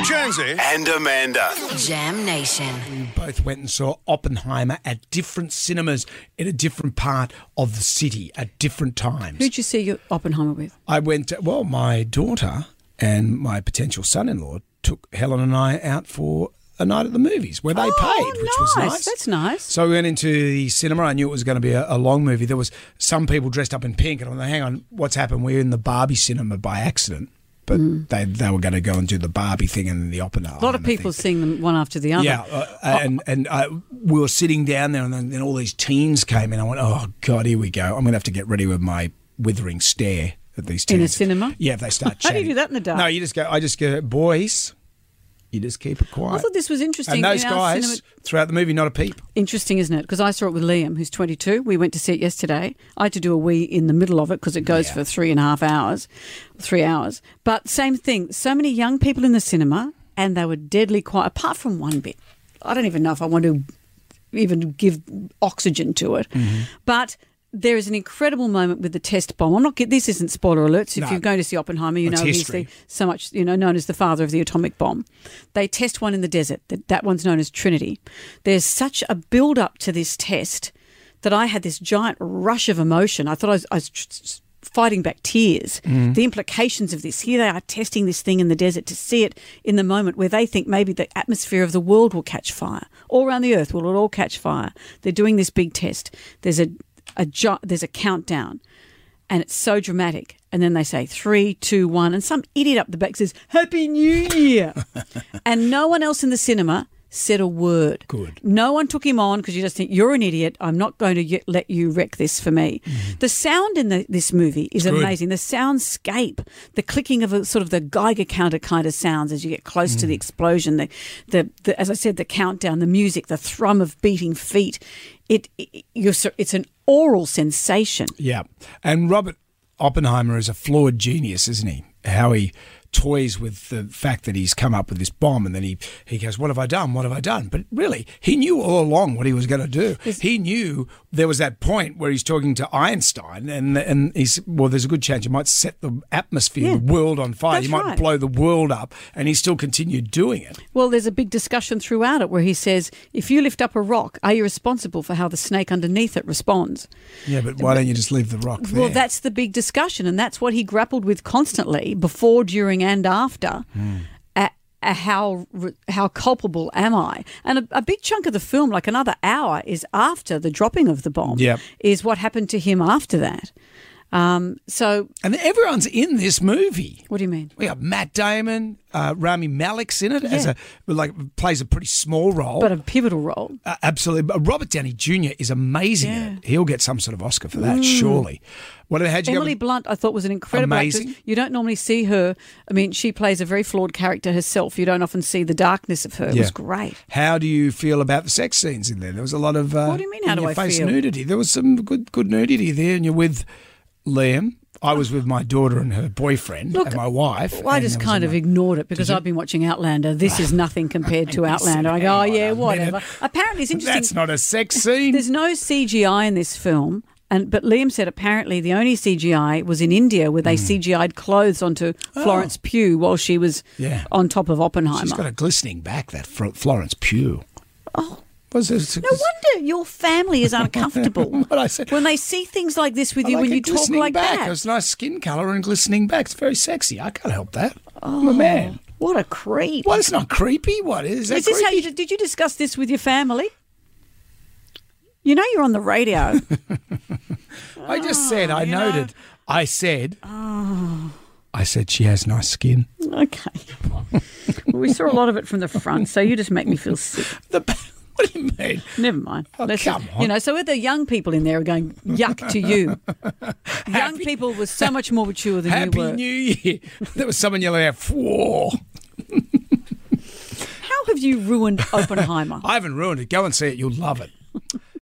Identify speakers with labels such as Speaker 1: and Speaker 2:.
Speaker 1: Jonesy
Speaker 2: and Amanda.
Speaker 3: Jam Nation.
Speaker 4: We both went and saw Oppenheimer at different cinemas in a different part of the city at different times.
Speaker 5: Who'd you see your Oppenheimer with?
Speaker 4: I went, to, well, my daughter and my potential son in law took Helen and I out for a night at the movies where they
Speaker 5: Oh,
Speaker 4: paid, which was
Speaker 5: nice.
Speaker 4: nice.
Speaker 5: That's nice.
Speaker 4: So we went into the cinema. I knew it was going to be a, a long movie. There was some people dressed up in pink, and I'm like, hang on, what's happened? We're in the Barbie cinema by accident. But they, they were going to go and do the Barbie thing and then the.
Speaker 5: Mm. A lot of people seeing them one after the other.
Speaker 4: Yeah, uh, and and uh, we were sitting down there, and then, then all these teens came in. I went, "Oh God, here we go! I'm going to have to get ready with my withering stare at these teens
Speaker 5: In a cinema?
Speaker 4: Yeah, if they start.
Speaker 5: How do you do that in the dark?
Speaker 4: No, you just go. I just go, boys. You just keep it quiet.
Speaker 5: I thought this was interesting.
Speaker 4: and those
Speaker 5: in
Speaker 4: guys
Speaker 5: cinema-
Speaker 4: throughout the movie, not a peep.
Speaker 5: Interesting, isn't it? Because I saw it with Liam, who's 22. We went to see it yesterday. I had to do a wee in the middle of it because it goes
Speaker 4: Yeah.
Speaker 5: for three and a half hours, three hours. But same thing. So many young people in the cinema, and they were deadly quiet, apart from one bit. I don't even know if I want to even give oxygen to it.
Speaker 4: Mm-hmm.
Speaker 5: But there is an incredible moment with the test bomb. I'm not. get- This isn't spoiler alerts. If
Speaker 4: No.
Speaker 5: you're going to see Oppenheimer, you
Speaker 4: It's
Speaker 5: know he's
Speaker 4: history.
Speaker 5: the, so much you know known as the father of the atomic bomb. They test one in the desert. That that one's known as Trinity. There's such a build up to this test that I had this giant rush of emotion. I thought I was, I was tr- fighting back tears. Mm. The implications of this. Here they are testing this thing in the desert to see it in the moment where they think maybe the atmosphere of the world will catch fire. All around the earth will it all catch fire. They're doing this big test. There's a, a gi- there's a countdown and it's so dramatic. And then they say three, two, one, and some idiot up the back says "Happy New Year," and no one else in the cinema said a word.
Speaker 4: Good.
Speaker 5: No one took him on because you just think you're an idiot. I'm not going to y- let you wreck this for me. Mm-hmm. The sound in the, this movie is
Speaker 4: good.
Speaker 5: amazing. The soundscape, the clicking of a sort of the Geiger counter kind of sounds as you get close to the mm. explosion. The, the, the, as I said, the countdown, the music, the thrum of beating feet. It, it you're, it's an aural sensation.
Speaker 4: Yeah, and Robert Oppenheimer is a flawed genius, isn't he? How he toys with the fact that he's come up with this bomb, and then he he goes, "What have I done? What have I done?" But really, he knew all along what he was going to do. he knew there was that point where he's talking to Einstein, and and he's well, there's a good chance you might set the atmosphere,
Speaker 5: Yeah.
Speaker 4: the world on fire. You might
Speaker 5: right.
Speaker 4: blow the world up, and he still continued doing it.
Speaker 5: Well, there's a big discussion throughout it where he says, if you lift up a rock, are you responsible for how the snake underneath it responds?
Speaker 4: Yeah, but why don't you just leave the rock there?
Speaker 5: Well, that's the big discussion, and that's what he grappled with constantly before, during, and after.
Speaker 4: Hmm.
Speaker 5: A how how culpable am I? And a, a big chunk of the film, like another hour, is after the dropping of the bomb.
Speaker 4: Yep.
Speaker 5: Is what happened to him after that. Um, so,
Speaker 4: and everyone's in this movie.
Speaker 5: what do you mean?
Speaker 4: We got Matt Damon, uh, Rami Malek's in it as a like plays a pretty small role.
Speaker 5: But a pivotal role.
Speaker 4: Uh, absolutely, but Robert Downey Jr. is amazing.
Speaker 5: Yeah.
Speaker 4: He'll get some sort of Oscar for that, surely. What how'd you
Speaker 5: Emily
Speaker 4: go?
Speaker 5: Blunt, I thought was an incredible
Speaker 4: Amazing.
Speaker 5: actress. You don't normally see her. I mean, she plays a very flawed character herself. You don't often see the darkness of her. It
Speaker 4: Yeah.
Speaker 5: was great.
Speaker 4: How do you feel about the sex scenes in there? There was a lot of uh,
Speaker 5: What do you mean, how do I
Speaker 4: face
Speaker 5: feel?
Speaker 4: nudity. There was some good good nudity there, and you're with Liam. I was with my daughter and her boyfriend
Speaker 5: Look,
Speaker 4: and my wife.
Speaker 5: Well, I just kind of ignored it because? I've been watching Outlander. This is nothing compared to Outlander. I go, oh yeah, whatever. Apparently, it's interesting.
Speaker 4: That's not a sex scene.
Speaker 5: There's no CGI in this film. And, but Liam said apparently the only CGI was in India where they hmm. CGI'd clothes onto oh. Florence Pugh while she was
Speaker 4: Oh. Yeah.
Speaker 5: on top of Oppenheimer.
Speaker 4: She's got a glistening back, that Florence Pugh. Oh. Was it,
Speaker 5: no wonder your family is uncomfortable
Speaker 4: What I said.
Speaker 5: when they see things like this with
Speaker 4: I
Speaker 5: you
Speaker 4: like
Speaker 5: when you talk like
Speaker 4: back.
Speaker 5: that.
Speaker 4: It's nice skin colour and glistening back. It's very sexy. I can't help that. I'm
Speaker 5: Oh.
Speaker 4: a man.
Speaker 5: What a creep!
Speaker 4: Well, it's not creepy. What is that?
Speaker 5: Is this how you did you discuss this with your family? You know you're on the radio.
Speaker 4: I just oh, said. I
Speaker 5: Oh, you know.
Speaker 4: noted. I said. Oh. I said she has nice skin.
Speaker 5: okay. Well, we saw a lot of it from the front, so you just make me feel sick.
Speaker 4: The, what do you mean?
Speaker 5: Never mind.
Speaker 4: Oh,
Speaker 5: Let's
Speaker 4: come
Speaker 5: just-
Speaker 4: on.
Speaker 5: You know, so with the young people in there are going yuck to you. young people were so much more mature than
Speaker 4: Happy
Speaker 5: you were.
Speaker 4: New Year. There was someone yelling out, "Whoa!"
Speaker 5: How have you ruined Oppenheimer?
Speaker 4: I haven't ruined it. Go and see it. You'll love it.